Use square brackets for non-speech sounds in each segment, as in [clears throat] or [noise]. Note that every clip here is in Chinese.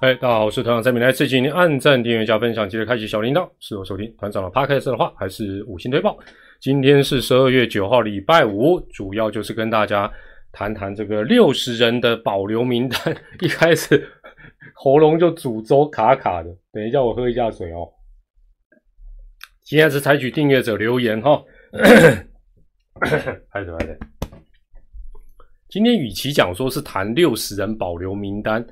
哎，大家好，我是团长蔡明来，这几年按赞、订阅、加分享，记得开启小铃铛。是我收听团长的 podcast 的话，还是五星推报？今天是十二月九号，礼拜五，主要就是跟大家谈谈这个六十人的保留名单。一开始喉咙就诅咒卡卡的，等一下我喝一下水哦。今天是采取订阅者留言哈，开始开始。今天与其讲说是谈六十人保留名单。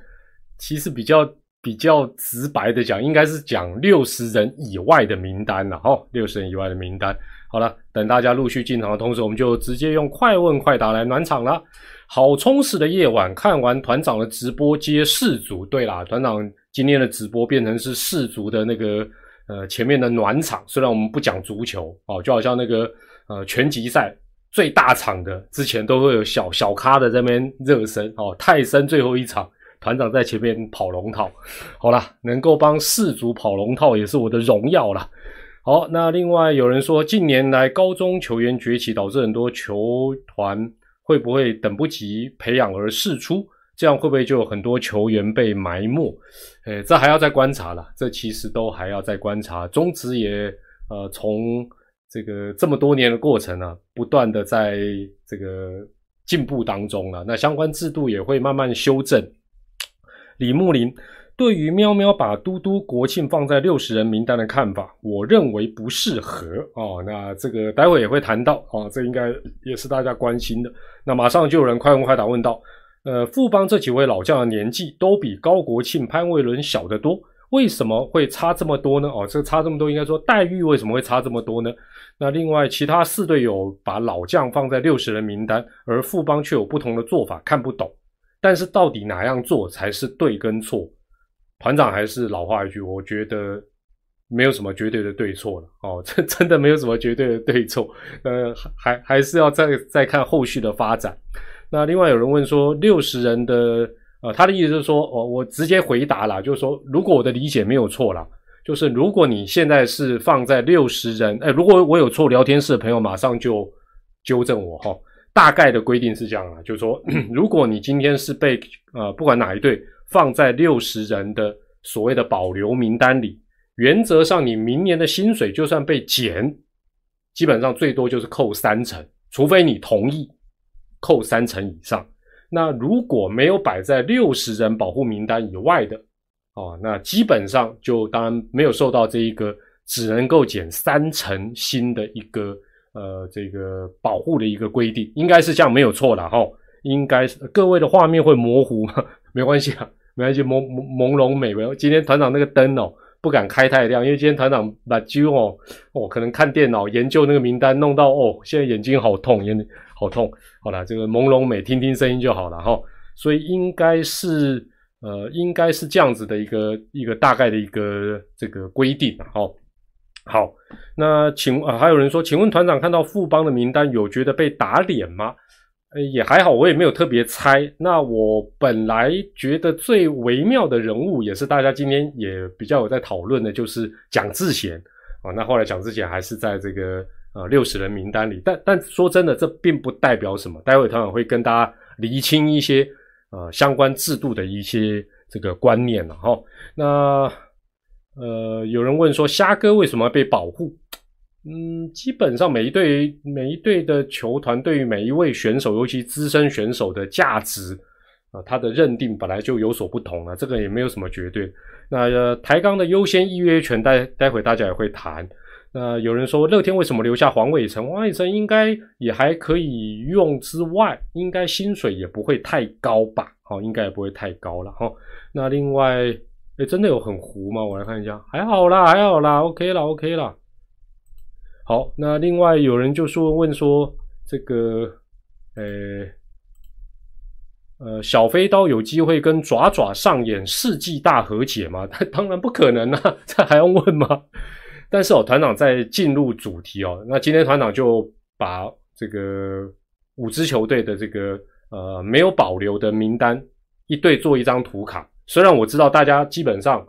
其实比较比较直白的讲，应该是讲六十人以外的名单了哈。六十人以外的名单，好了，等大家陆续进场的同时，我们就直接用快问快答来暖场了。好充实的夜晚，看完团长的直播接世足。对啦，团长今天的直播变成是世足的那个呃前面的暖场。虽然我们不讲足球哦，就好像那个呃拳击赛最大场的之前都会有小小咖的这边热身哦，泰森最后一场。团长在前面跑龙套，好啦，能够帮四组跑龙套也是我的荣耀了。好，那另外有人说，近年来高中球员崛起，导致很多球团会不会等不及培养而释出？这样会不会就有很多球员被埋没？诶，这还要再观察了。这其实都还要再观察。中职也呃，从这个这么多年的过程啊，不断的在这个进步当中了。那相关制度也会慢慢修正。李木林对于喵喵把嘟嘟国庆放在六十人名单的看法，我认为不适合哦。那这个待会也会谈到啊，这应该也是大家关心的。那马上就有人快问快答问到，呃，富邦这几位老将的年纪都比高国庆、潘卫伦小得多，为什么会差这么多呢？哦，这差这么多，应该说待遇为什么会差这么多呢？那另外其他四队友把老将放在六十人名单，而富邦却有不同的做法，看不懂。但是到底哪样做才是对跟错？团长还是老话一句，我觉得没有什么绝对的对错了哦，[laughs] 这真的没有什么绝对的对错，呃，还还是要再再看后续的发展。那另外有人问说，六十人的呃，他的意思是说，哦，我直接回答了，就是说，如果我的理解没有错了，就是如果你现在是放在六十人，哎，如果我有错，聊天室的朋友马上就纠正我哈。大概的规定是这样啊，就是说，[clears throat] 如果你今天是被呃不管哪一队放在六十人的所谓的保留名单里，原则上你明年的薪水就算被减，基本上最多就是扣三成，除非你同意扣三成以上。那如果没有摆在六十人保护名单以外的，哦，那基本上就当然没有受到这一个只能够减三成薪的一个。呃，这个保护的一个规定应该是这样，没有错了哈。应该是各位的画面会模糊，[laughs] 没关系啊，没关系，朦朦胧美。今天团长那个灯哦，不敢开太亮，因为今天团长把揪哦哦，可能看电脑研究那个名单，弄到哦，现在眼睛好痛，眼睛好痛。好了，这个朦胧美，听听声音就好了哈。所以应该是呃，应该是这样子的一个一个大概的一个这个规定哈。好，那请啊，还有人说，请问团长看到富邦的名单有觉得被打脸吗？呃，也还好，我也没有特别猜。那我本来觉得最微妙的人物，也是大家今天也比较有在讨论的，就是蒋志贤啊。那后来蒋志贤还是在这个呃六十人名单里，但但说真的，这并不代表什么。待会团长会跟大家厘清一些呃相关制度的一些这个观念了哈。那。呃，有人问说，虾哥为什么要被保护？嗯，基本上每一队每一队的球团对于每一位选手，尤其资深选手的价值啊，他的认定本来就有所不同了，这个也没有什么绝对。那，台钢的优先预约权，待待会大家也会谈。那有人说，乐天为什么留下黄伟成？黄伟成应该也还可以用之外，应该薪水也不会太高吧？好，应该也不会太高了哈。那另外。哎，真的有很糊吗？我来看一下，还好啦，还好啦，OK 啦，OK 啦。好，那另外有人就说问说，这个，呃，呃，小飞刀有机会跟爪爪上演世纪大和解吗？[laughs] 当然不可能啊，[laughs] 这还用问吗？但是哦，团长在进入主题哦，那今天团长就把这个五支球队的这个呃没有保留的名单一队做一张图卡。虽然我知道大家基本上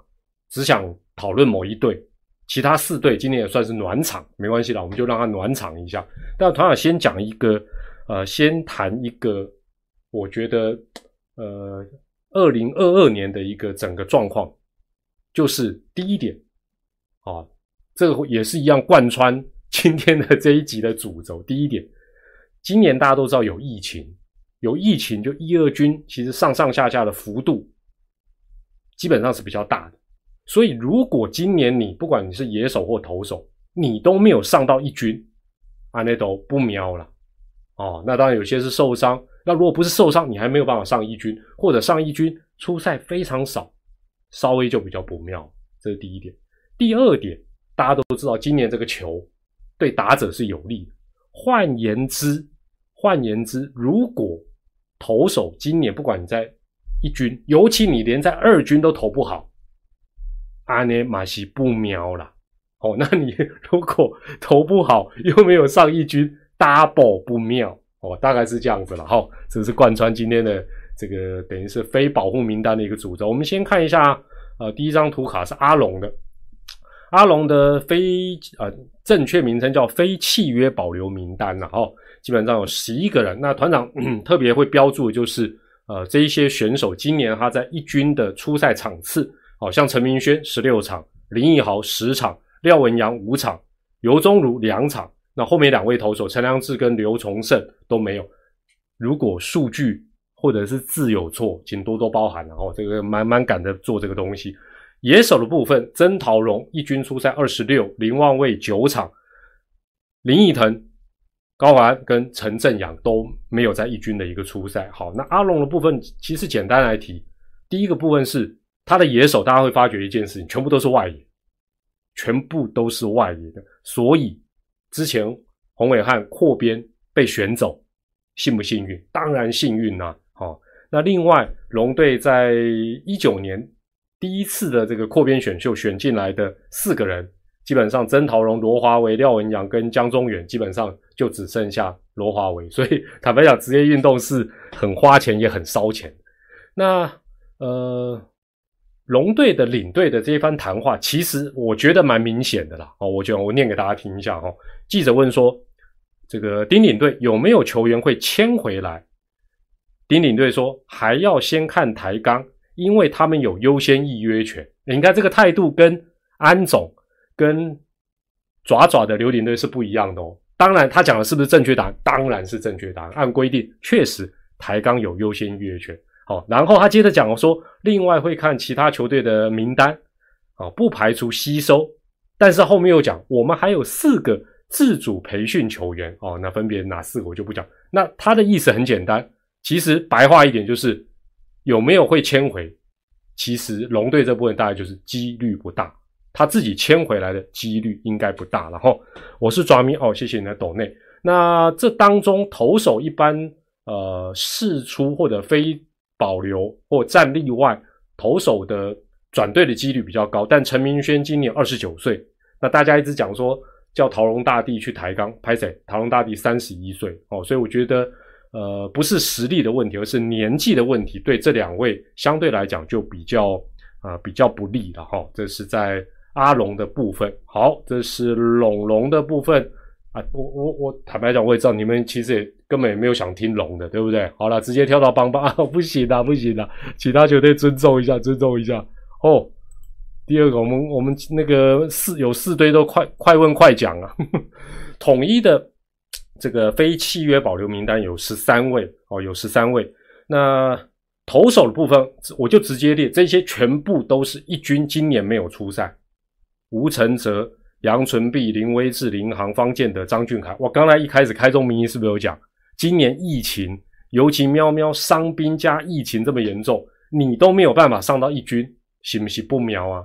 只想讨论某一队，其他四队今年也算是暖场，没关系啦，我们就让他暖场一下。但团长先讲一个，呃，先谈一个，我觉得，呃，二零二二年的一个整个状况，就是第一点，啊，这个也是一样贯穿 [laughs] 今天的这一集的主轴。第一点，今年大家都知道有疫情，有疫情就一二军其实上上下下的幅度基本上是比较大的，所以如果今年你不管你是野手或投手，你都没有上到一军，啊，那都不瞄了。哦，那当然有些是受伤。那如果不是受伤，你还没有办法上一军，或者上一军出赛非常少，稍微就比较不妙。这是第一点。第二点，大家都知道，今年这个球对打者是有利的。换言之，换言之，如果投手今年不管你在一军，尤其你连在二军都投不好，阿尼马西不妙了。哦，那你 [laughs] 如果投不好，又没有上一军。double 不妙哦，大概是这样子了哈。这是贯穿今天的这个等于是非保护名单的一个主轴。我们先看一下，呃，第一张图卡是阿龙的，阿龙的非呃正确名称叫非契约保留名单了哦。基本上有十一个人。那团长 [clears throat] 特别会标注的就是呃这一些选手今年他在一军的出赛场次，好像陈明轩十六场，林奕豪十场，廖文阳五场，尤宗儒两场。那后面两位投手陈良志跟刘崇胜都没有。如果数据或者是字有错，请多多包涵。然后这个慢慢赶着做这个东西。野手的部分，曾陶荣一军出赛二十六，林望卫九场，林义腾、高安跟陈振阳都没有在一军的一个初赛。好，那阿龙的部分其实简单来提，第一个部分是他的野手，大家会发觉一件事情，全部都是外野，全部都是外野的，所以。之前洪伟汉扩编被选走，幸不幸运？当然幸运呐！好，那另外龙队在一九年第一次的这个扩编选秀选进来的四个人，基本上曾陶荣、罗华为、廖文阳跟江中远，基本上就只剩下罗华为。[laughs] 所以坦白讲，职业运动是很花钱也很烧钱。那呃。龙队的领队的这一番谈话，其实我觉得蛮明显的啦。哦，我觉得我念给大家听一下哈。记者问说：“这个丁领队有没有球员会签回来？”丁领队说：“还要先看台钢，因为他们有优先预约权。”你看这个态度跟安总跟爪爪的刘领队是不一样的哦。当然，他讲的是不是正确答案？当然是正确答案。按规定，确实台钢有优先预约权。好，然后他接着讲说，另外会看其他球队的名单，啊，不排除吸收，但是后面又讲，我们还有四个自主培训球员，哦，那分别哪四个我就不讲。那他的意思很简单，其实白话一点就是有没有会签回，其实龙队这部分大概就是几率不大，他自己签回来的几率应该不大。然后我是抓咪哦，谢谢你的抖内。那这当中投手一般呃试出或者非。保留或战例外，投手的转队的几率比较高。但陈明轩今年二十九岁，那大家一直讲说叫陶龙大帝去抬杠，拍谁？陶龙大帝三十一岁哦，所以我觉得呃不是实力的问题，而是年纪的问题。对这两位相对来讲就比较啊比较不利了哈。这是在阿龙的部分。好，这是龙龙的部分啊。我我我坦白讲，我也知道你们其实也根本也没有想听龙的，对不对？好了，直接跳到邦邦 [laughs] 啊，不行的，不行的，其他球队尊重一下，尊重一下哦。第二个，我们我们那个四有四堆都快快问快讲啊，[laughs] 统一的这个非契约保留名单有十三位哦，有十三位。那投手的部分，我就直接列，这些全部都是一军今年没有出赛，吴承泽。杨纯碧、林威志、林航、方建德、张俊凯，我刚才一开始开宗明义是不是有讲，今年疫情，尤其喵喵伤兵加疫情这么严重，你都没有办法上到一军，行不行？不喵啊，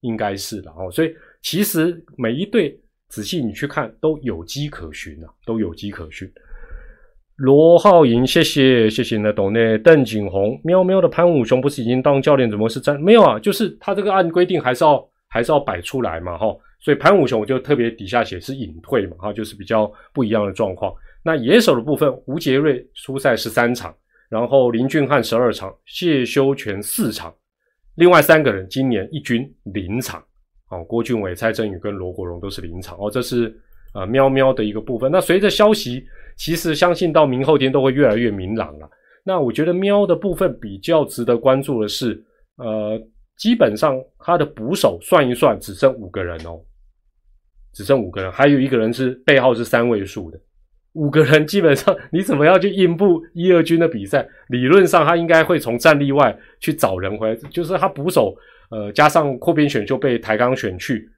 应该是的哦。所以其实每一队仔细你去看都有机可循啊，都有机可循。罗浩莹，谢谢谢谢你的懂内。邓景洪，喵喵的潘武雄不是已经当教练，怎么是站？没有啊，就是他这个按规定还是要还是要摆出来嘛，哈。所以潘武雄我就特别底下写是隐退嘛，哈，就是比较不一样的状况。那野手的部分，吴杰瑞出赛十三场，然后林俊汉十二场，谢修全四场，另外三个人今年一军零场，哦，郭俊伟、蔡振宇跟罗国荣都是零场，哦，这是呃喵喵的一个部分。那随着消息，其实相信到明后天都会越来越明朗了。那我觉得喵的部分比较值得关注的是，呃，基本上他的捕手算一算只剩五个人哦，只剩五个人，还有一个人是背号是三位数的，五个人基本上你怎么样去应付一二军的比赛？理论上他应该会从战力外去找人回来，就是他捕手，呃，加上扩编选秀被抬杠选去，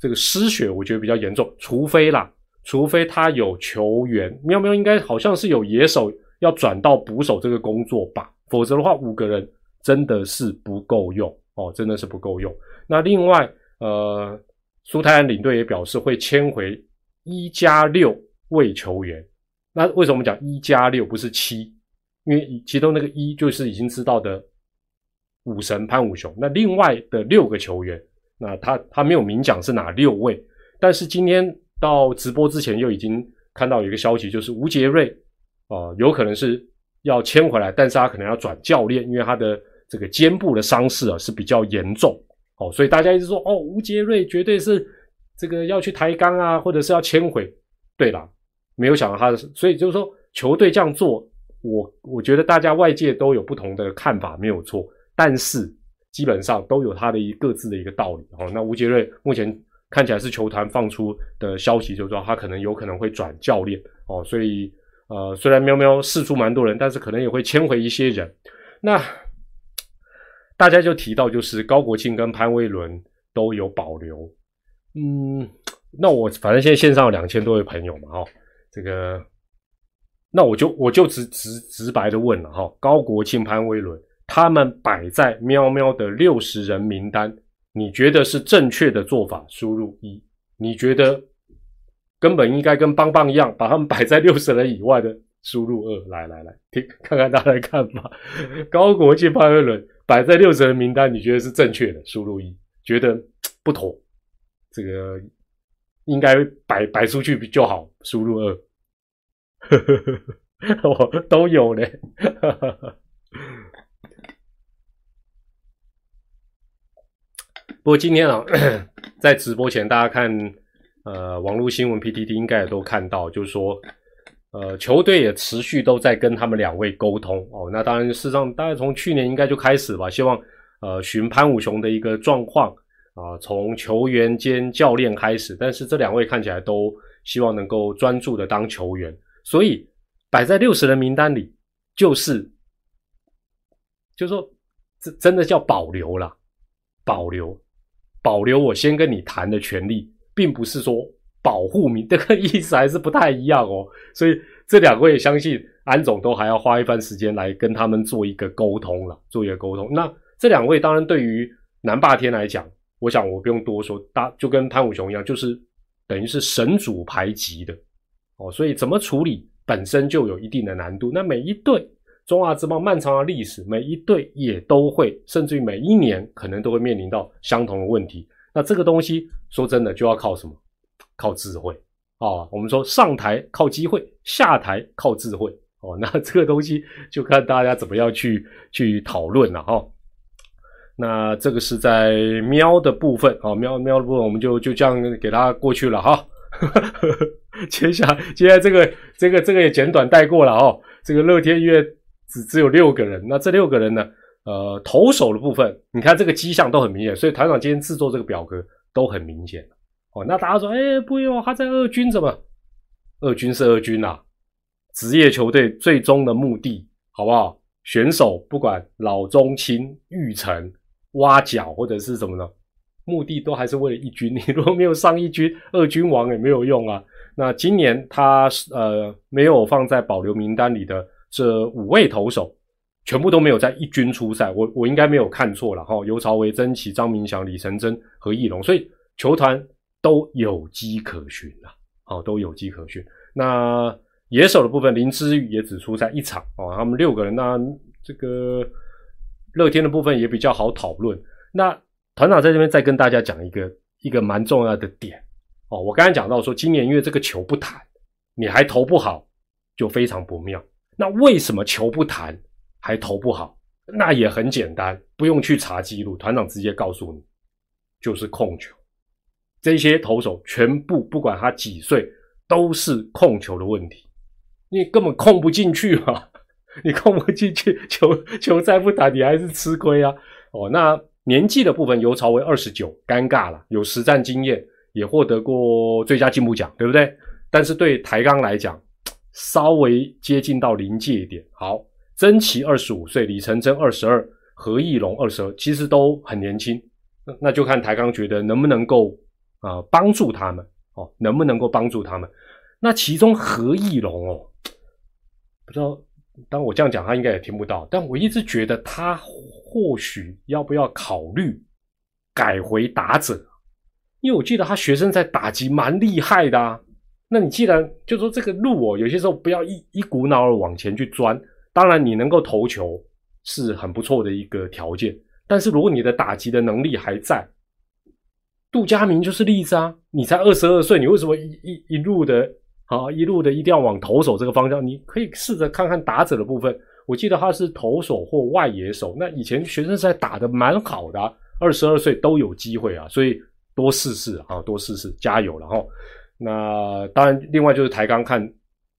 这个失血我觉得比较严重，除非啦。除非他有球员，喵喵应该好像是有野手要转到捕手这个工作吧，否则的话五个人真的是不够用哦，真的是不够用。那另外，呃，苏泰安领队也表示会签回一加六位球员。那为什么讲一加六不是七？因为其中那个一就是已经知道的武神潘武雄。那另外的六个球员，那他他没有明讲是哪六位，但是今天。到直播之前，又已经看到有一个消息，就是吴杰瑞，啊，有可能是要签回来，但是他可能要转教练，因为他的这个肩部的伤势啊是比较严重，哦，所以大家一直说，哦，吴杰瑞绝对是这个要去抬杠啊，或者是要迁回。对了，没有想到他的，所以就是说球队这样做，我我觉得大家外界都有不同的看法，没有错，但是基本上都有他的一各自的一个道理。哦，那吴杰瑞目前。看起来是球团放出的消息，就是说他可能有可能会转教练哦，所以呃，虽然喵喵试出蛮多人，但是可能也会迁回一些人。那大家就提到，就是高国庆跟潘威伦都有保留。嗯，那我反正现在线上有两千多位朋友嘛，哈，这个那我就我就直直直白的问了哈，高国庆、潘威伦他们摆在喵喵的六十人名单。你觉得是正确的做法？输入一。你觉得根本应该跟邦邦一样，把他们摆在六十人以外的？输入二。来来来，听看看大家的看法。[laughs] 高国庆潘威伦摆在六十人名单，你觉得是正确的？输入一。觉得 [tsk] 不妥，这个应该摆摆出去就好。输入二。[laughs] 我都有嘞。[laughs] 不过今天啊，[clears throat] 在直播前，大家看呃网络新闻 PTT 应该也都看到，就是说呃球队也持续都在跟他们两位沟通哦。那当然，事实上大概从去年应该就开始吧，希望呃寻潘武雄的一个状况啊，从球员兼教练开始。但是这两位看起来都希望能够专注的当球员，所以摆在六十人名单里，就是就是说这真的叫保留了，保留。保留我先跟你谈的权利，并不是说保护民，这个意思还是不太一样哦。所以这两位相信安总都还要花一番时间来跟他们做一个沟通了，做一个沟通。那这两位当然对于南霸天来讲，我想我不用多说，大就跟潘武雄一样，就是等于是神主排级的哦。所以怎么处理本身就有一定的难度。那每一队。中华之邦漫长的历史，每一队也都会，甚至于每一年可能都会面临到相同的问题。那这个东西说真的，就要靠什么？靠智慧啊！我们说上台靠机会，下台靠智慧哦。那这个东西就看大家怎么样去去讨论了哈。那这个是在喵的部分啊，喵喵的部分我们就就这样给它过去了哈。[laughs] 接下来，接下来这个这个这个也简短带过了哦。这个乐天月。只只有六个人，那这六个人呢？呃，投手的部分，你看这个迹象都很明显，所以团长今天制作这个表格都很明显哦。那大家说，哎，不用，他在二军怎么？二军是二军呐，职业球队最终的目的，好不好？选手不管老中青育成挖角或者是什么呢？目的都还是为了一军。你如果没有上一军，二军王也没有用啊。那今年他呃没有放在保留名单里的。这五位投手全部都没有在一军出赛，我我应该没有看错了哈。尤朝维、曾奇、张明祥、李成真和易龙，所以球团都有机可循啊，好，都有机可循。那野手的部分，林之宇也只出赛一场哦。他们六个人，那这个乐天的部分也比较好讨论。那团长在这边再跟大家讲一个一个蛮重要的点哦。我刚才讲到说，今年因为这个球不弹，你还投不好，就非常不妙。那为什么球不弹还投不好？那也很简单，不用去查记录，团长直接告诉你，就是控球。这些投手全部不管他几岁，都是控球的问题，你根本控不进去嘛。[laughs] 你控不进去，球球再不打，你还是吃亏啊。哦，那年纪的部分，尤朝为二十九，尴尬了，有实战经验，也获得过最佳进步奖，对不对？但是对台钢来讲，稍微接近到临界点。好，曾奇二十五岁，李成真二十二，何义龙二十二，其实都很年轻。那那就看台钢觉得能不能够啊帮助他们哦，能不能够帮助他们？那其中何义龙哦，不知道，当我这样讲，他应该也听不到。但我一直觉得他或许要不要考虑改回打者，因为我记得他学生在打击蛮厉害的啊。那你既然就说这个路哦，有些时候不要一一股脑儿往前去钻。当然，你能够投球是很不错的一个条件。但是如果你的打击的能力还在，杜佳明就是例子啊。你才二十二岁，你为什么一一一路的啊一路的一定要往投手这个方向？你可以试着看看打者的部分。我记得他是投手或外野手。那以前学生赛打的蛮好的，二十二岁都有机会啊，所以多试试啊，多试试，加油了哈。那当然，另外就是台钢看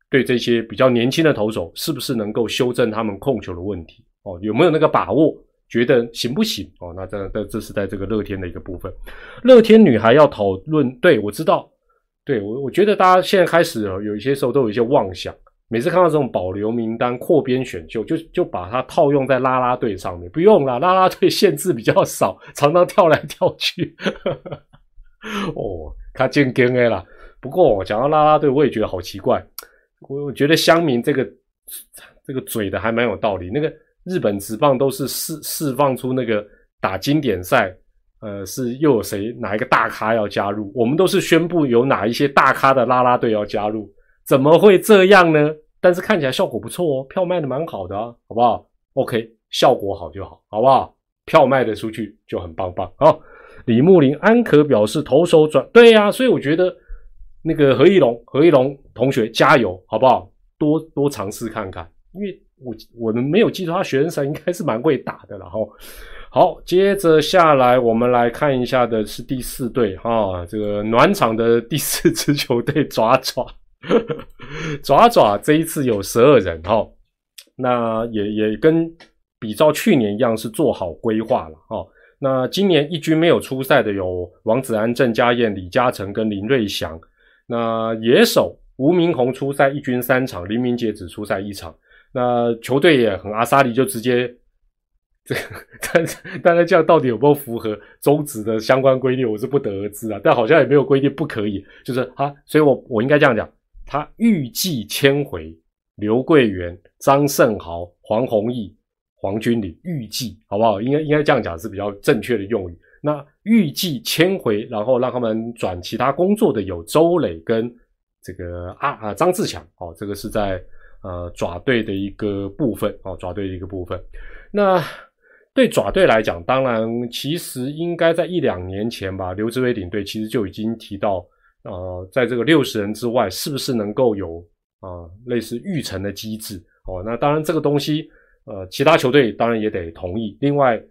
对这些比较年轻的投手，是不是能够修正他们控球的问题哦？有没有那个把握？觉得行不行哦？那这这这是在这个乐天的一个部分。乐天女孩要讨论，对我知道，对我我觉得大家现在开始有一些时候都有一些妄想，每次看到这种保留名单、扩编选秀，就就把它套用在拉拉队上面。不用啦，拉拉队 [laughs] 限制比较少，常常跳来跳去。哦，他进跟 A 啦。不过讲到拉拉队，我也觉得好奇怪。我我觉得乡民这个这个嘴的还蛮有道理。那个日本职棒都是释释放出那个打经典赛，呃，是又有谁哪一个大咖要加入？我们都是宣布有哪一些大咖的拉拉队要加入，怎么会这样呢？但是看起来效果不错哦，票卖的蛮好的啊，好不好？OK，效果好就好，好不好？票卖的出去就很棒棒啊。李木林安可表示投手转对呀，所以我觉得。那个何一龙，何一龙同学加油，好不好？多多尝试看看，因为我我们没有记住他学生赛应该是蛮会打的，然后好，接着下来我们来看一下的是第四队哈，这个暖场的第四支球队爪爪 [laughs] 爪爪这一次有十二人哈，那也也跟比照去年一样是做好规划了哈，那今年一军没有出赛的有王子安、郑家燕、李嘉诚跟林瑞祥。那野手吴明宏出赛一军三场，林明杰只出赛一场。那球队也很阿萨里就直接，这但但是这样到底有没有符合中职的相关规定，我是不得而知啊。但好像也没有规定不可以，就是啊，所以我我应该这样讲，他预计签回刘桂元、张胜豪、黄宏毅、黄君礼，预计好不好？应该应该这样讲是比较正确的用语。那预计迁回，然后让他们转其他工作的有周磊跟这个啊啊张志强哦，这个是在呃爪队的一个部分哦，爪队的一个部分。那对爪队来讲，当然其实应该在一两年前吧，刘志伟领队其实就已经提到，呃，在这个六十人之外，是不是能够有啊类似预成的机制哦？那当然这个东西，呃，其他球队当然也得同意。另外。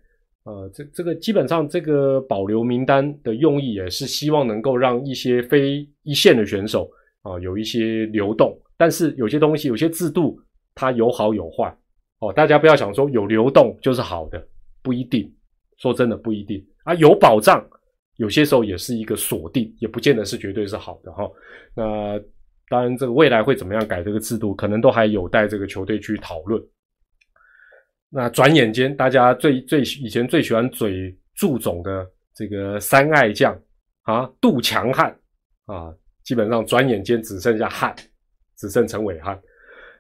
呃，这这个基本上这个保留名单的用意也是希望能够让一些非一线的选手啊有一些流动，但是有些东西有些制度它有好有坏哦，大家不要想说有流动就是好的，不一定，说真的不一定啊，有保障有些时候也是一个锁定，也不见得是绝对是好的哈。那当然，这个未来会怎么样改这个制度，可能都还有待这个球队去讨论。那转眼间，大家最最以前最喜欢嘴祝总的这个三爱将啊，杜强汉啊，基本上转眼间只剩下汉，只剩陈伟汉。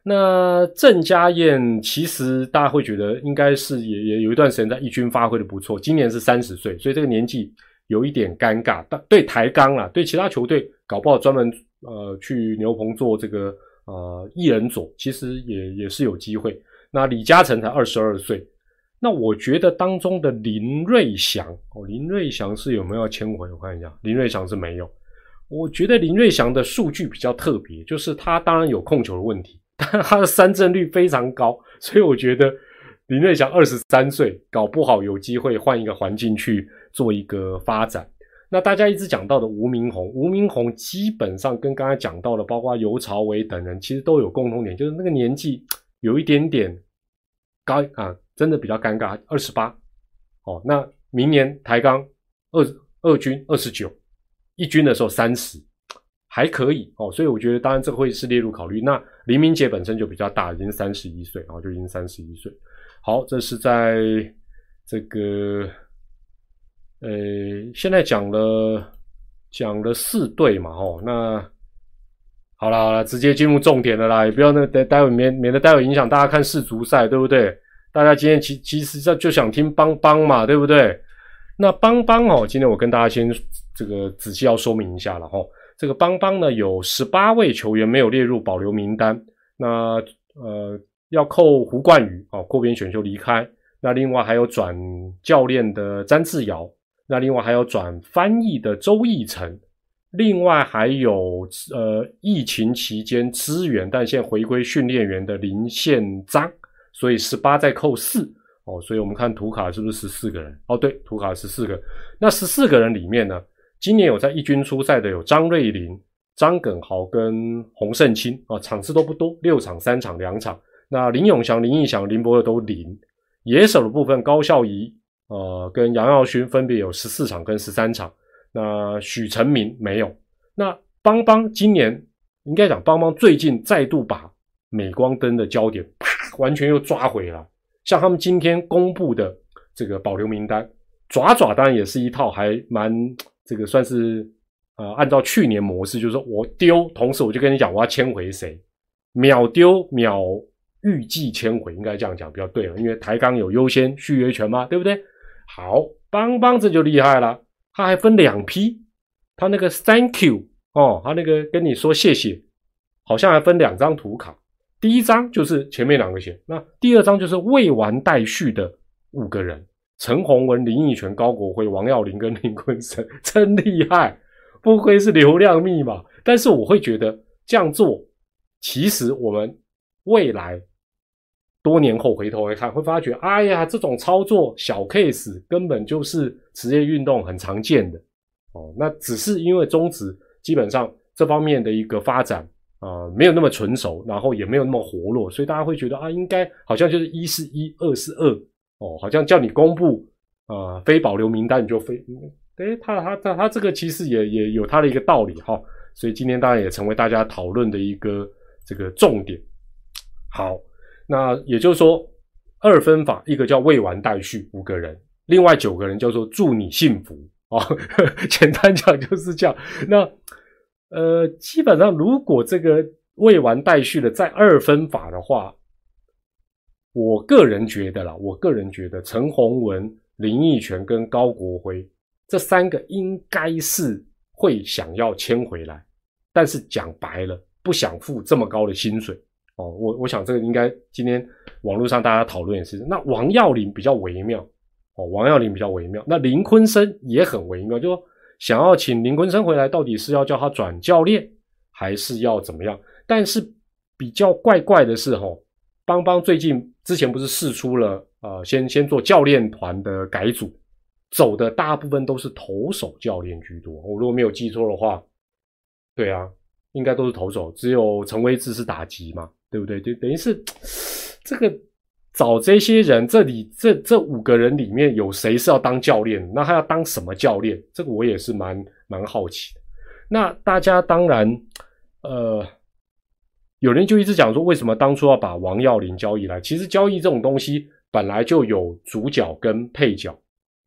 那郑家燕其实大家会觉得应该是也也有一段时间在一军发挥的不错，今年是三十岁，所以这个年纪有一点尴尬。但对台钢啊，对其他球队搞不好专门呃去牛棚做这个呃一人左，其实也也是有机会。那李嘉诚才二十二岁，那我觉得当中的林瑞祥哦，林瑞祥是有没有要签回？我看一下，林瑞祥是没有。我觉得林瑞祥的数据比较特别，就是他当然有控球的问题，但他的三振率非常高，所以我觉得林瑞祥二十三岁，搞不好有机会换一个环境去做一个发展。那大家一直讲到的吴明宏，吴明宏基本上跟刚才讲到的，包括尤朝伟等人，其实都有共同点，就是那个年纪。有一点点高啊，真的比较尴尬，二十八。哦，那明年台钢二二军二十九，一军的时候三十，还可以哦。所以我觉得，当然这个会是列入考虑。那林明杰本身就比较大，已经三十一岁，然后就已经三十一岁。好，这是在这个呃，现在讲了讲了四队嘛，哦，那好了好了，直接进入重点的啦，也不要那待待会免免得待会影响大家看世足赛，对不对？大家今天其其实就就想听邦邦嘛，对不对？那邦邦哦，今天我跟大家先这个仔细要说明一下了哈。这个邦邦呢，有十八位球员没有列入保留名单，那呃要扣胡冠宇哦，扩编选秀离开。那另外还有转教练的詹志尧，那另外还有转翻译的周义成，另外还有呃疫情期间支援但现回归训练员的林宪章。所以十八再扣四哦，所以我们看图卡是不是十四个人？哦，对，图卡十四个。那十四个人里面呢，今年有在一军出赛的有张瑞麟、张耿豪跟洪胜清啊，场次都不多，六场、三场、两场。那林永祥、林义祥、林博乐都零。野手的部分，高孝仪呃跟杨耀勋分别有十四场跟十三场。那许成明没有。那邦邦今年应该讲邦邦最近再度把镁光灯的焦点啪。完全又抓回了，像他们今天公布的这个保留名单，爪爪当然也是一套还蛮这个算是呃按照去年模式，就是说我丢，同时我就跟你讲我要签回谁，秒丢秒预计签回，应该这样讲比较对了，因为台钢有优先续约权嘛，对不对？好，邦邦这就厉害了，他还分两批，他那个 Thank you 哦，他那个跟你说谢谢，好像还分两张图卡。第一张就是前面两个写，那第二张就是未完待续的五个人：陈宏文、林奕泉、高国辉、王耀林跟林坤生，真厉害！不愧是流量密码。但是我会觉得这样做，其实我们未来多年后回头来看，会发觉，哎呀，这种操作小 case 根本就是职业运动很常见的哦。那只是因为中职基本上这方面的一个发展。啊，没有那么纯熟，然后也没有那么活络，所以大家会觉得啊，应该好像就是一是一，二是二哦，好像叫你公布啊非保留名单你就非，哎，他他他他这个其实也也有他的一个道理哈，所以今天当然也成为大家讨论的一个这个重点。好，那也就是说二分法，一个叫未完待续五个人，另外九个人叫做祝你幸福哦，[laughs] 简单讲就是这样。那。呃，基本上如果这个未完待续的在二分法的话，我个人觉得啦，我个人觉得陈宏文、林奕泉跟高国辉这三个应该是会想要签回来，但是讲白了，不想付这么高的薪水哦。我我想这个应该今天网络上大家讨论也是。那王耀林比较微妙哦，王耀林比较微妙，那林坤生也很微妙，就说。想要请林坤生回来，到底是要叫他转教练，还是要怎么样？但是比较怪怪的是，吼，邦邦最近之前不是试出了，呃，先先做教练团的改组，走的大部分都是投手教练居多。我如果没有记错的话，对啊，应该都是投手，只有陈威志是打击嘛，对不对？就等于是这个。找这些人，这里这这五个人里面有谁是要当教练？那他要当什么教练？这个我也是蛮蛮好奇的。那大家当然，呃，有人就一直讲说，为什么当初要把王耀林交易来？其实交易这种东西本来就有主角跟配角，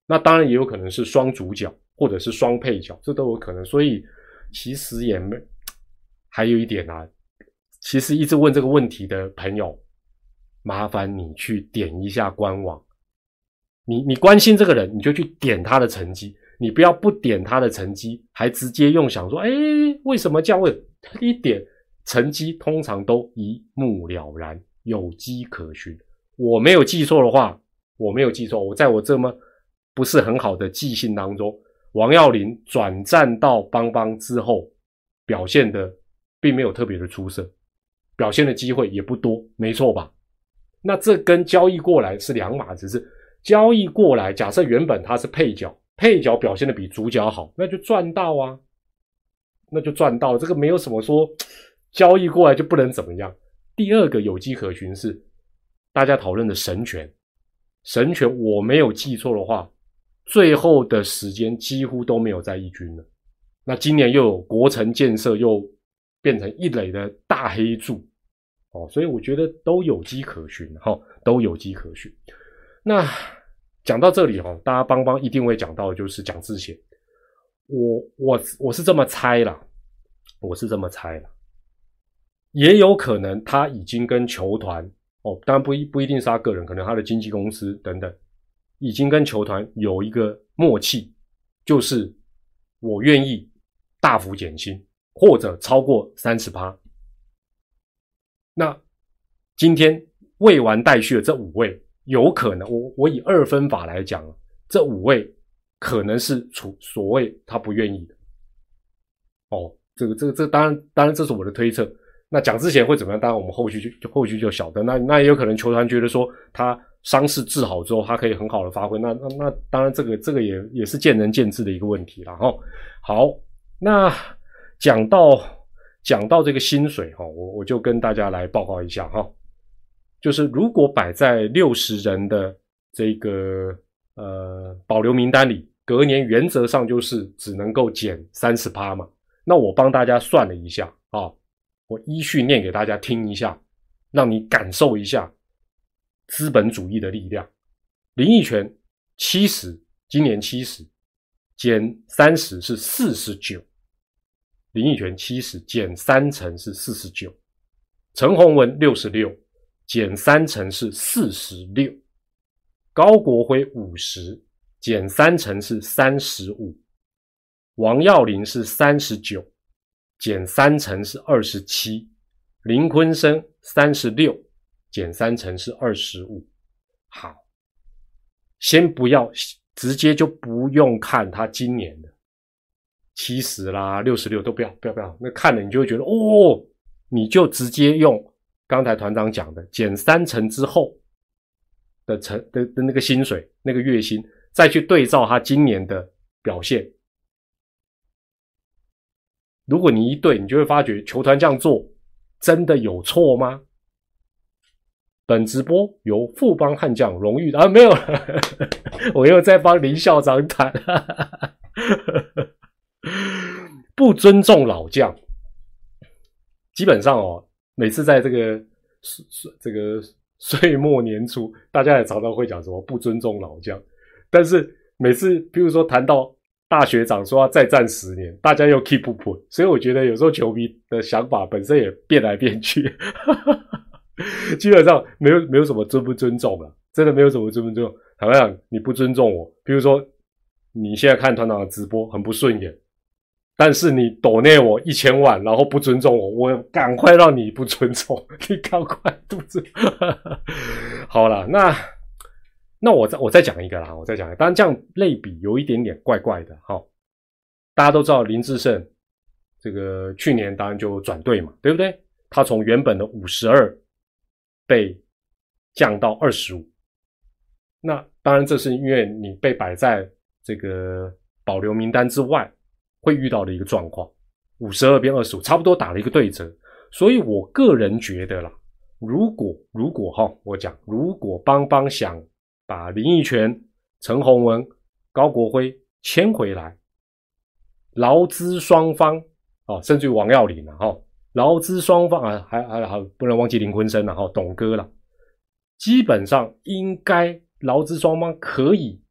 那当然也有可能是双主角或者是双配角，这都有可能。所以其实也没还有一点啊，其实一直问这个问题的朋友。麻烦你去点一下官网，你你关心这个人，你就去点他的成绩，你不要不点他的成绩，还直接用想说，哎，为什么降位？一点成绩通常都一目了然，有迹可循。我没有记错的话，我没有记错，我在我这么不是很好的记性当中，王耀林转战到邦邦之后，表现的并没有特别的出色，表现的机会也不多，没错吧？那这跟交易过来是两码子事。交易过来，假设原本他是配角，配角表现的比主角好，那就赚到啊，那就赚到。这个没有什么说交易过来就不能怎么样。第二个有迹可循是大家讨论的神权，神权我没有记错的话，最后的时间几乎都没有在义军了。那今年又有国城建设，又变成一垒的大黑柱，哦，所以我觉得都有迹可循，哈，都有迹可循。那讲到这里，哈，大家邦邦一定会讲到，就是蒋志贤，我我我是这么猜啦，我是这么猜啦，也有可能他已经跟球团，哦，当然不一不一定是他个人，可能他的经纪公司等等，已经跟球团有一个默契，就是我愿意大幅减薪。或者超过三十趴，那今天未完待续的这五位，有可能我我以二分法来讲，这五位可能是处所谓他不愿意的。哦，这个这个这当然当然这是我的推测。那讲之前会怎么样？当然我们后续就后续就晓得。那那也有可能球团觉得说他伤势治好之后，他可以很好的发挥。那那那当然这个这个也也是见仁见智的一个问题了哈。好，那。讲到讲到这个薪水哈，我我就跟大家来报告一下哈，就是如果摆在六十人的这个呃保留名单里，隔年原则上就是只能够减三十趴嘛。那我帮大家算了一下啊，我依序念给大家听一下，让你感受一下资本主义的力量。林义权七十，今年七十，减三十是四十九。林奕泉七十减三成是四十九，陈宏文六十六减三成是四十六，高国辉五十减三成是三十五，王耀林是三十九减三成是二十七，林坤生三十六减三成是二十五。好，先不要直接就不用看他今年的。七十啦，六十六都不要，不要，不要。那看了你就会觉得，哦，你就直接用刚才团长讲的减三成之后的成的的那个薪水，那个月薪，再去对照他今年的表现。如果你一对，你就会发觉球团这样做真的有错吗？本直播由富邦悍将荣誉啊，没有，[laughs] 我又在帮林校长谈。[laughs] 不尊重老将，基本上哦，每次在这个岁岁这个岁末年初，大家也常常会讲什么不尊重老将。但是每次，比如说谈到大学长说要再战十年，大家又 keep 不破。所以我觉得有时候球迷的想法本身也变来变去，[laughs] 基本上没有没有什么尊不尊重了，真的没有什么尊不尊重。坦白讲，你不尊重我，比如说你现在看团长的直播很不顺眼。但是你抖内我一千万，然后不尊重我，我赶快让你不尊重，你赶快肚子。[laughs] 好了，那那我再我再讲一个啦，我再讲。当然这样类比有一点点怪怪的。好，大家都知道林志胜这个去年当然就转队嘛，对不对？他从原本的五十二被降到二十五。那当然这是因为你被摆在这个保留名单之外。会遇到的一个状况，五十二变二十五，差不多打了一个对折。所以我个人觉得啦，如果如果哈，我讲如果邦邦想把林奕泉、陈宏文、高国辉签回来，劳资双方哦，甚至于王耀林了哈，劳资双方啊，还还还不能忘记林坤生了哈，董哥了，基本上应该劳资双方可以。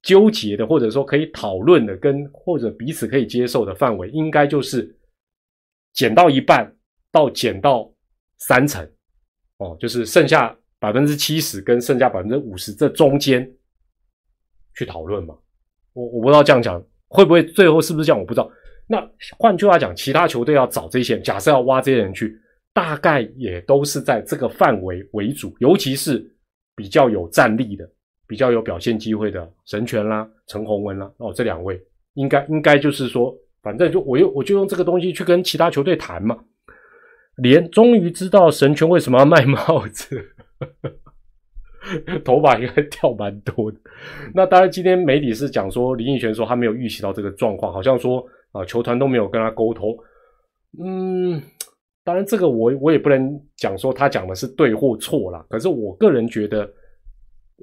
纠结的，或者说可以讨论的，跟或者彼此可以接受的范围，应该就是减到一半到减到三成，哦，就是剩下百分之七十跟剩下百分之五十这中间去讨论嘛。我我不知道这样讲会不会最后是不是这样，我不知道。那换句话讲，其他球队要找这些，假设要挖这些人去，大概也都是在这个范围为主，尤其是比较有战力的。比较有表现机会的神权啦、陈宏文啦，哦，这两位应该应该就是说，反正就我又我就用这个东西去跟其他球队谈嘛。连终于知道神权为什么要卖帽子，[laughs] 头发应该掉蛮多的。那当然，今天媒体是讲说林奕泉说他没有预习到这个状况，好像说啊球团都没有跟他沟通。嗯，当然，这个我我也不能讲说他讲的是对或错啦。可是我个人觉得，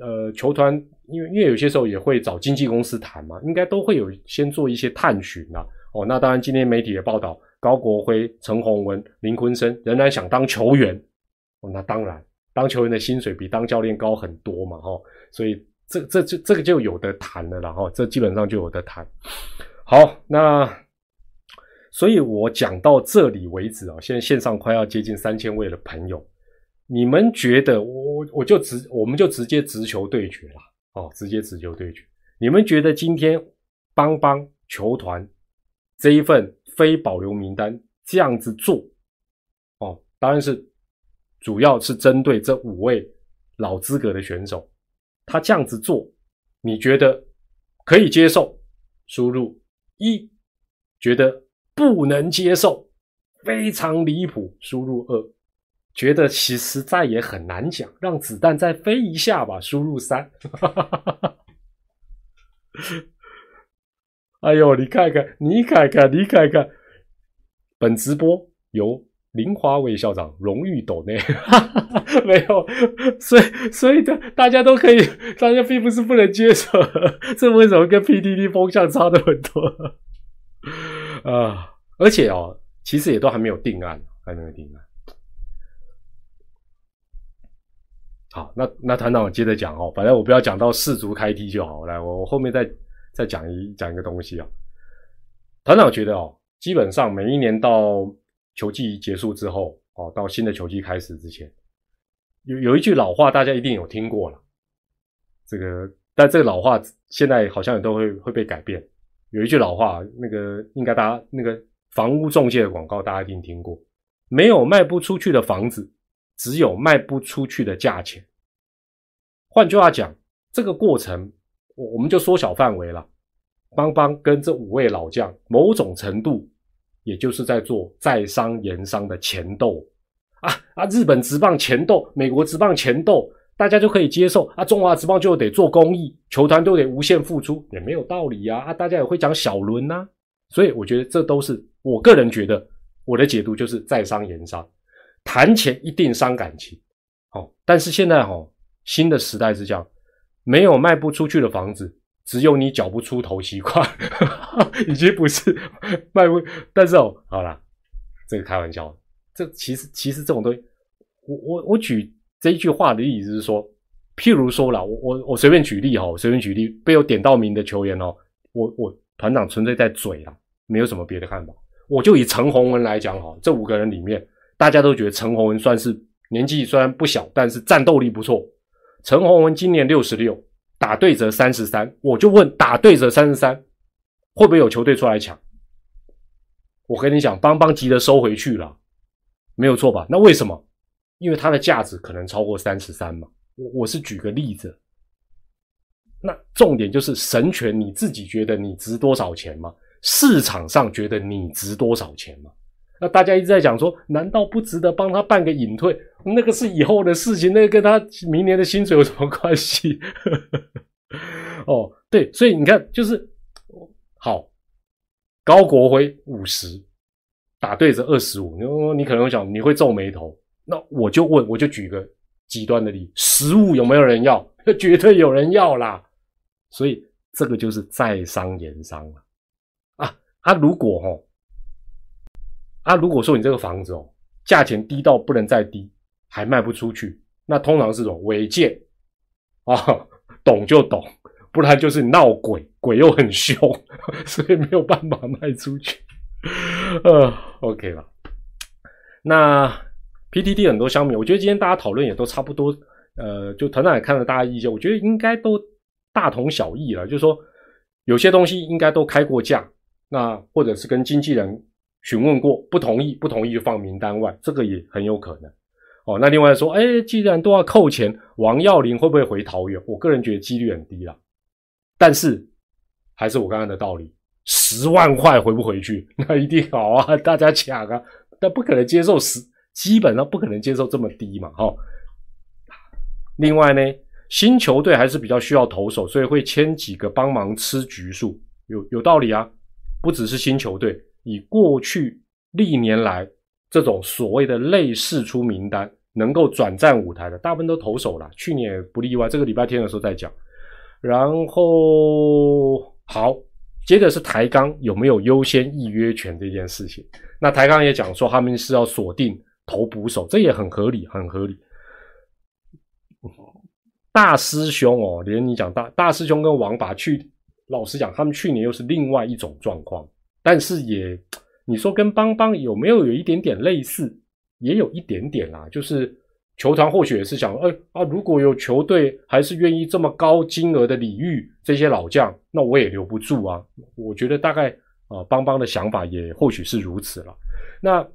呃，球团因为因为有些时候也会找经纪公司谈嘛，应该都会有先做一些探寻啦。哦，那当然，今天媒体的报道，高国辉、陈宏文、林坤生仍然想当球员。哦，那当然，当球员的薪水比当教练高很多嘛，哈。所以这这就这个就有的谈了，然后这基本上就有的谈。好，那所以我讲到这里为止啊，现在线上快要接近三千位的朋友，你们觉得我我就直我们就直接直球对决了哦，直接直球对决。你们觉得今天邦邦球团这一份非保留名单这样子做哦，当然是主要是针对这五位老资格的选手。他这样子做，你觉得可以接受？输入一，觉得不能接受，非常离谱。输入二，觉得其实再也很难讲，让子弹再飞一下吧。输入三，[laughs] 哎呦，你看看，你看看，你看看，本直播由。林华伟校长荣誉斗内，[laughs] 没有，所以所以的大家都可以，大家并不是不能接受，这为什么跟 PDD 风向差的很多啊？而且哦，其实也都还没有定案，还没有定案。好，那那团长我接着讲哦，反正我不要讲到四足开踢就好，来，我我后面再再讲一讲一个东西啊。团长觉得哦，基本上每一年到。球季结束之后，哦，到新的球季开始之前，有有一句老话，大家一定有听过了。这个，但这个老话现在好像也都会会被改变。有一句老话，那个应该大家那个房屋中介的广告，大家一定听过：没有卖不出去的房子，只有卖不出去的价钱。换句话讲，这个过程，我我们就缩小范围了。邦邦跟这五位老将，某种程度。也就是在做在商言商的钱斗啊啊！日本直棒钱斗，美国直棒钱斗，大家就可以接受啊。中华直棒就得做公益，球团都得无限付出，也没有道理呀啊！大家也会讲小轮呐，所以我觉得这都是我个人觉得我的解读就是在商言商，谈钱一定伤感情。好，但是现在哈新的时代是这样，没有卖不出去的房子。只有你缴不出头期款，[laughs] 已经不是卖不。但是哦，好了，这个开玩笑。这其实其实这种东西，我我我举这一句话的意思是说，譬如说了，我我我随便举例哈，随便举例，被我点到名的球员哦，我我团长纯粹在嘴啊，没有什么别的看法。我就以陈宏文来讲哈，这五个人里面，大家都觉得陈宏文算是年纪虽然不小，但是战斗力不错。陈宏文今年六十六。打对折三十三，我就问打对折三十三会不会有球队出来抢？我跟你讲，邦邦急着收回去了，没有错吧？那为什么？因为它的价值可能超过三十三嘛。我我是举个例子，那重点就是神权，你自己觉得你值多少钱吗？市场上觉得你值多少钱吗？那大家一直在讲说，难道不值得帮他办个隐退？那个是以后的事情，那个跟他明年的薪水有什么关系？[laughs] 哦，对，所以你看，就是好，高国辉五十打对着二十五，你你可能会想你会皱眉头。那我就问，我就举个极端的例，十五有没有人要？绝对有人要啦。所以这个就是在商言商了啊。他如果哈。啊，如果说你这个房子哦，价钱低到不能再低，还卖不出去，那通常是种违建啊，懂就懂，不然就是闹鬼，鬼又很凶，[laughs] 所以没有办法卖出去。呃，OK 了。那 PTT 很多香米，我觉得今天大家讨论也都差不多，呃，就团长也看了大家意见，我觉得应该都大同小异了，就是说有些东西应该都开过价，那或者是跟经纪人。询问过不同意，不同意就放名单外，这个也很有可能。哦，那另外说，哎，既然都要扣钱，王耀林会不会回桃园？我个人觉得几率很低了。但是还是我刚刚的道理，十万块回不回去？[laughs] 那一定好啊，大家抢啊！但不可能接受十，基本上不可能接受这么低嘛。哈。另外呢，新球队还是比较需要投手，所以会签几个帮忙吃局数，有有道理啊。不只是新球队。以过去历年来这种所谓的类似出名单能够转战舞台的，大部分都投手了，去年也不例外。这个礼拜天的时候再讲。然后好，接着是台钢有没有优先预约权这件事情。那台钢也讲说他们是要锁定投捕手，这也很合理，很合理。大师兄哦，连你讲大大师兄跟王拔去，老实讲，他们去年又是另外一种状况，但是也。你说跟邦邦有没有有一点点类似？也有一点点啦，就是球团或许也是想，哎啊，如果有球队还是愿意这么高金额的礼遇这些老将，那我也留不住啊。我觉得大概啊，邦邦的想法也或许是如此了。那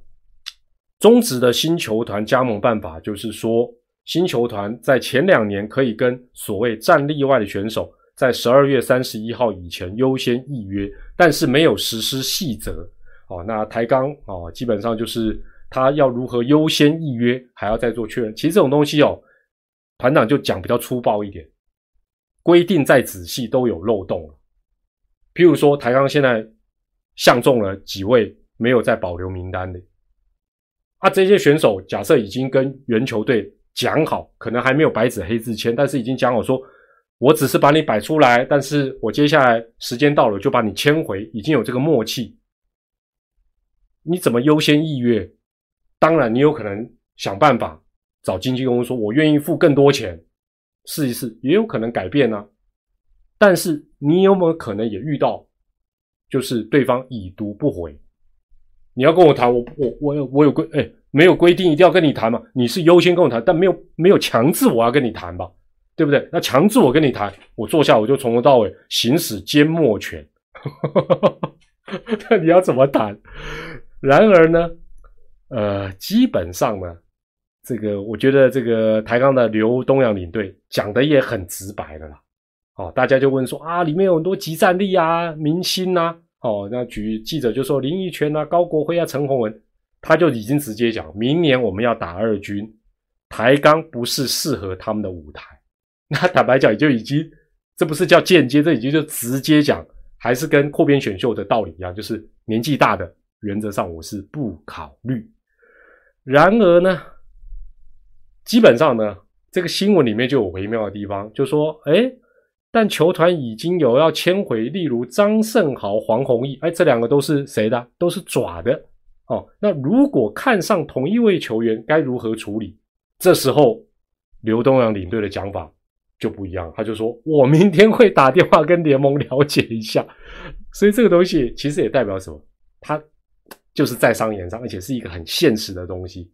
中职的新球团加盟办法就是说，新球团在前两年可以跟所谓战例外的选手，在十二月三十一号以前优先预约，但是没有实施细则。哦，那台钢哦，基本上就是他要如何优先预约，还要再做确认。其实这种东西哦，团长就讲比较粗暴一点，规定再仔细都有漏洞。譬如说，台钢现在相中了几位没有在保留名单的，啊，这些选手假设已经跟原球队讲好，可能还没有白纸黑字签，但是已经讲好说，我只是把你摆出来，但是我接下来时间到了就把你签回，已经有这个默契。你怎么优先预约？当然，你有可能想办法找经纪公司说，我愿意付更多钱试一试，也有可能改变呢。但是你有没有可能也遇到，就是对方已读不回？你要跟我谈，我我我有我有规哎，没有规定一定要跟你谈嘛？你是优先跟我谈，但没有没有强制我要跟你谈吧？对不对？那强制我跟你谈，我坐下我就从头到尾行使缄默权。[laughs] 那你要怎么谈？然而呢，呃，基本上呢，这个我觉得这个台钢的刘东阳领队讲的也很直白的啦。哦，大家就问说啊，里面有很多集战力啊，明星呐。哦，那举记者就说林奕泉啊、高国辉啊、陈宏文，他就已经直接讲，明年我们要打二军，台钢不是适合他们的舞台。[laughs] 那坦白讲，也就已经这不是叫间接，这已经就直接讲，还是跟扩编选秀的道理一样，就是年纪大的。原则上我是不考虑。然而呢，基本上呢，这个新闻里面就有微妙的地方，就说，哎，但球团已经有要签回，例如张胜豪、黄宏毅，哎，这两个都是谁的？都是爪的。哦，那如果看上同一位球员，该如何处理？这时候刘东阳领队的讲法就不一样，他就说我明天会打电话跟联盟了解一下。所以这个东西其实也代表什么？他。就是在商言商，而且是一个很现实的东西。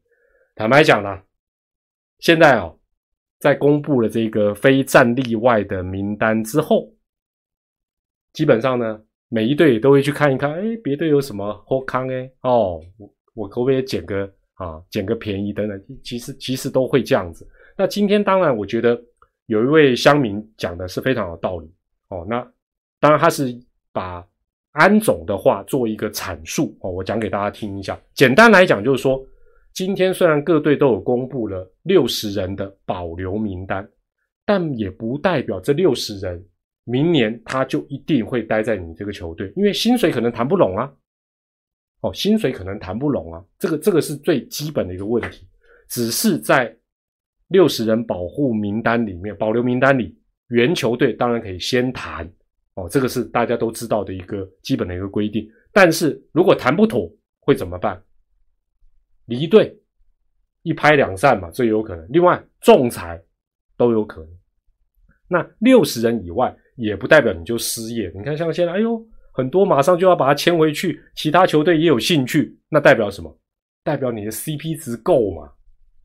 坦白讲呢，现在啊，在公布了这个非战例外的名单之后，基本上呢，每一队都会去看一看，哎，别队有什么好康哎，哦，我我可不可以捡个啊，捡个便宜等等，其实其实都会这样子。那今天当然，我觉得有一位乡民讲的是非常有道理哦。那当然他是把。安总的话做一个阐述哦，我讲给大家听一下。简单来讲，就是说，今天虽然各队都有公布了六十人的保留名单，但也不代表这六十人明年他就一定会待在你这个球队，因为薪水可能谈不拢啊。哦，薪水可能谈不拢啊，这个这个是最基本的一个问题。只是在六十人保护名单里面，保留名单里，原球队当然可以先谈。哦，这个是大家都知道的一个基本的一个规定。但是如果谈不妥，会怎么办？离队，一拍两散嘛，这有可能。另外，仲裁都有可能。那六十人以外，也不代表你就失业。你看，像现在，哎呦，很多马上就要把它签回去，其他球队也有兴趣，那代表什么？代表你的 CP 值够嘛？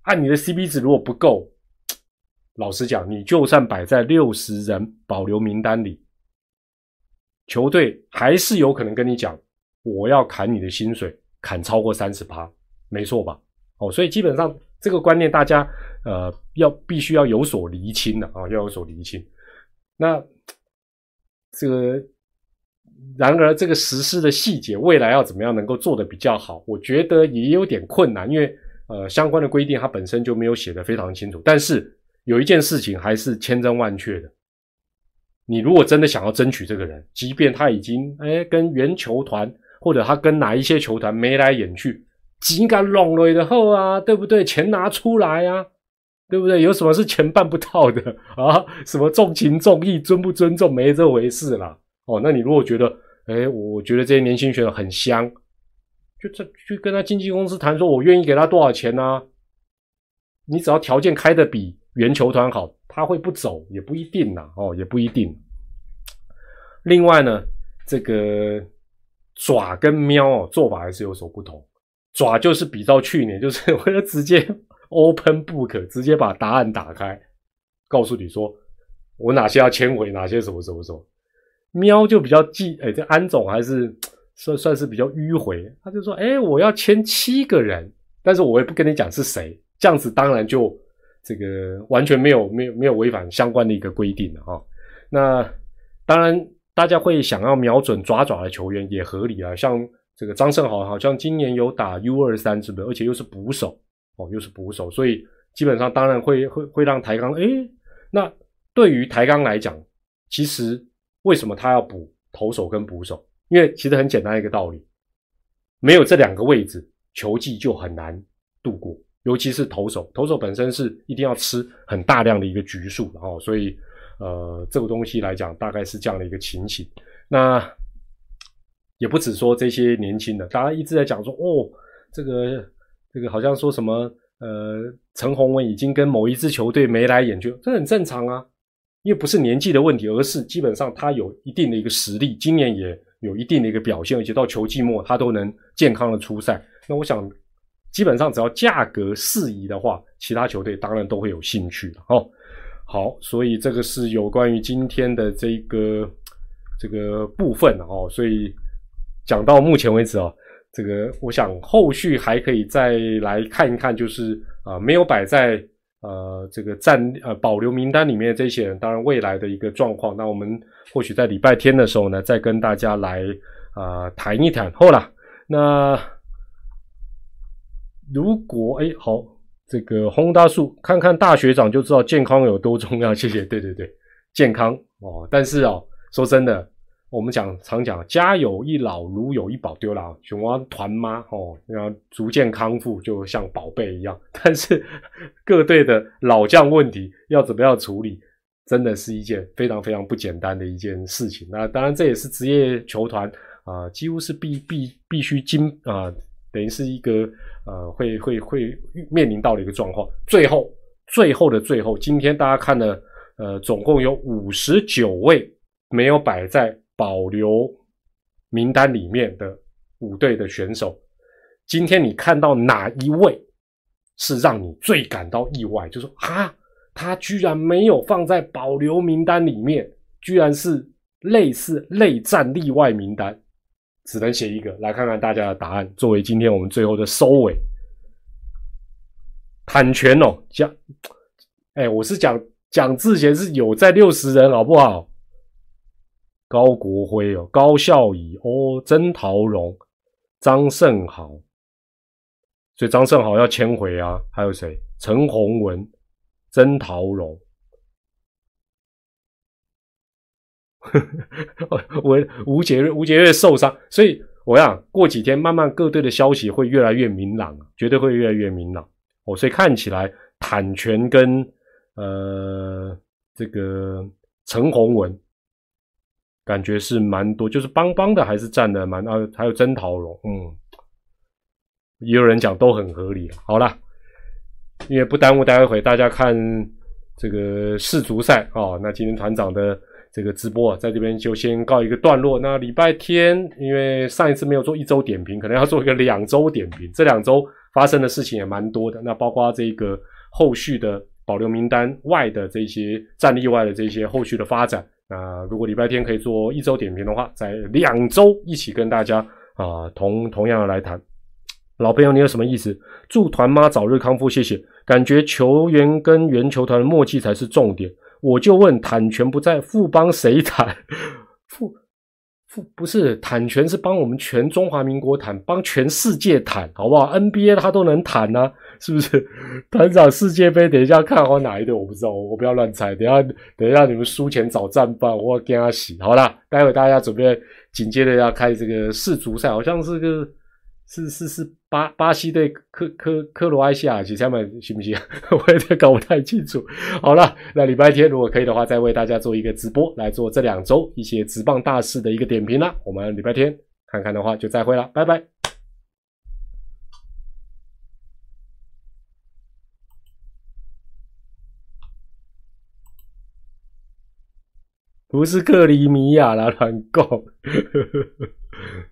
按你的 CP 值如果不够，老实讲，你就算摆在六十人保留名单里。球队还是有可能跟你讲，我要砍你的薪水，砍超过三十趴，没错吧？哦，所以基本上这个观念大家呃要必须要有所厘清的啊，要有所厘清。那这个然而这个实施的细节，未来要怎么样能够做的比较好？我觉得也有点困难，因为呃相关的规定它本身就没有写的非常清楚。但是有一件事情还是千真万确的。你如果真的想要争取这个人，即便他已经哎跟原球团或者他跟哪一些球团眉来眼去，紧赶拢了的后啊，对不对？钱拿出来啊，对不对？有什么是钱办不到的啊？什么重情重义、尊不尊重，没这回事啦。哦，那你如果觉得，哎，我觉得这些年轻选手很香，就这去跟他经纪公司谈，说我愿意给他多少钱呢？你只要条件开的比原球团好，他会不走也不一定呐。哦，也不一定。另外呢，这个爪跟喵哦做法还是有所不同。爪就是比照去年，就是我要直接 open book，直接把答案打开，告诉你说我哪些要签回，哪些什么什么什么。喵就比较记，哎，这安总还是算算是比较迂回，他就说，哎，我要签七个人，但是我也不跟你讲是谁，这样子当然就这个完全没有没有没有违反相关的一个规定了啊。那当然大家会想要瞄准爪爪的球员也合理啊，像。这个张胜豪好像今年有打 U 二三，是不是？而且又是捕手哦，又是捕手，所以基本上当然会会会让台钢。诶，那对于台钢来讲，其实为什么他要补投手跟捕手？因为其实很简单一个道理，没有这两个位置，球技就很难度过，尤其是投手，投手本身是一定要吃很大量的一个局数，然后所以呃，这个东西来讲，大概是这样的一个情形。那。也不止说这些年轻的，大家一直在讲说，哦，这个这个好像说什么，呃，陈宏文已经跟某一支球队眉来眼去，这很正常啊，因为不是年纪的问题，而是基本上他有一定的一个实力，今年也有一定的一个表现，而且到球季末他都能健康的出赛。那我想，基本上只要价格适宜的话，其他球队当然都会有兴趣的哦。好，所以这个是有关于今天的这个这个部分哦，所以。讲到目前为止啊，这个我想后续还可以再来看一看，就是啊没有摆在呃这个战呃保留名单里面的这些人，当然未来的一个状况，那我们或许在礼拜天的时候呢，再跟大家来啊谈一谈。后了，那如果哎好，这个轰大树看看大学长就知道健康有多重要。[laughs] 谢谢，对对对，健康哦，但是哦，说真的。我们讲常讲，家有一老，如有一宝，丢了熊猫团妈哦，要逐渐康复，就像宝贝一样。但是各队的老将问题要怎么样处理，真的是一件非常非常不简单的一件事情。那当然，这也是职业球团啊，几乎是必必必须经啊，等于是一个呃，会会会面临到的一个状况。最后，最后的最后，今天大家看了，呃，总共有五十九位没有摆在。保留名单里面的五队的选手，今天你看到哪一位是让你最感到意外？就说啊，他居然没有放在保留名单里面，居然是类似内战例外名单，只能写一个。来看看大家的答案，作为今天我们最后的收尾。坦权哦，讲，哎，我是讲讲之前是有在六十人，好不好？高国辉哦，高孝仪哦，曾桃荣、张胜豪，所以张胜豪要迁回啊。还有谁？陈宏文、曾桃荣。[laughs] 我吴杰瑞，吴杰瑞受伤，所以我想过几天慢慢各队的消息会越来越明朗，绝对会越来越明朗哦。所以看起来坦权跟呃这个陈宏文。感觉是蛮多，就是邦邦的还是占的蛮啊，还有曾桃荣，嗯，也有人讲都很合理。好了，因为不耽误待会大家看这个世足赛啊，那今天团长的这个直播在这边就先告一个段落。那礼拜天，因为上一次没有做一周点评，可能要做一个两周点评。这两周发生的事情也蛮多的，那包括这个后续的保留名单外的这些战例外的这些后续的发展。那如果礼拜天可以做一周点评的话，在两周一起跟大家啊同同样的来谈。老朋友，你有什么意思？祝团妈早日康复，谢谢。感觉球员跟原球团的默契才是重点。我就问，坦权不在，副帮谁谈？[laughs] 副副不是坦权是帮我们全中华民国谈，帮全世界谈，好不好？NBA 他都能谈呢。是不是团长世界杯？等一下看好哪一队？我不知道，我不要乱猜。等下等一下你们输钱找战犯，我跟他洗。好了，待会大家准备紧接着要开这个世足赛，好像是个是是是巴巴西对科科科罗埃西亚，其实他们行不行？[laughs] 我有点搞不太清楚。好了，那礼拜天如果可以的话，再为大家做一个直播，来做这两周一些直棒大事的一个点评啦。我们礼拜天看看的话，就再会了，拜拜。不是克里米亚啦，乱讲。[laughs]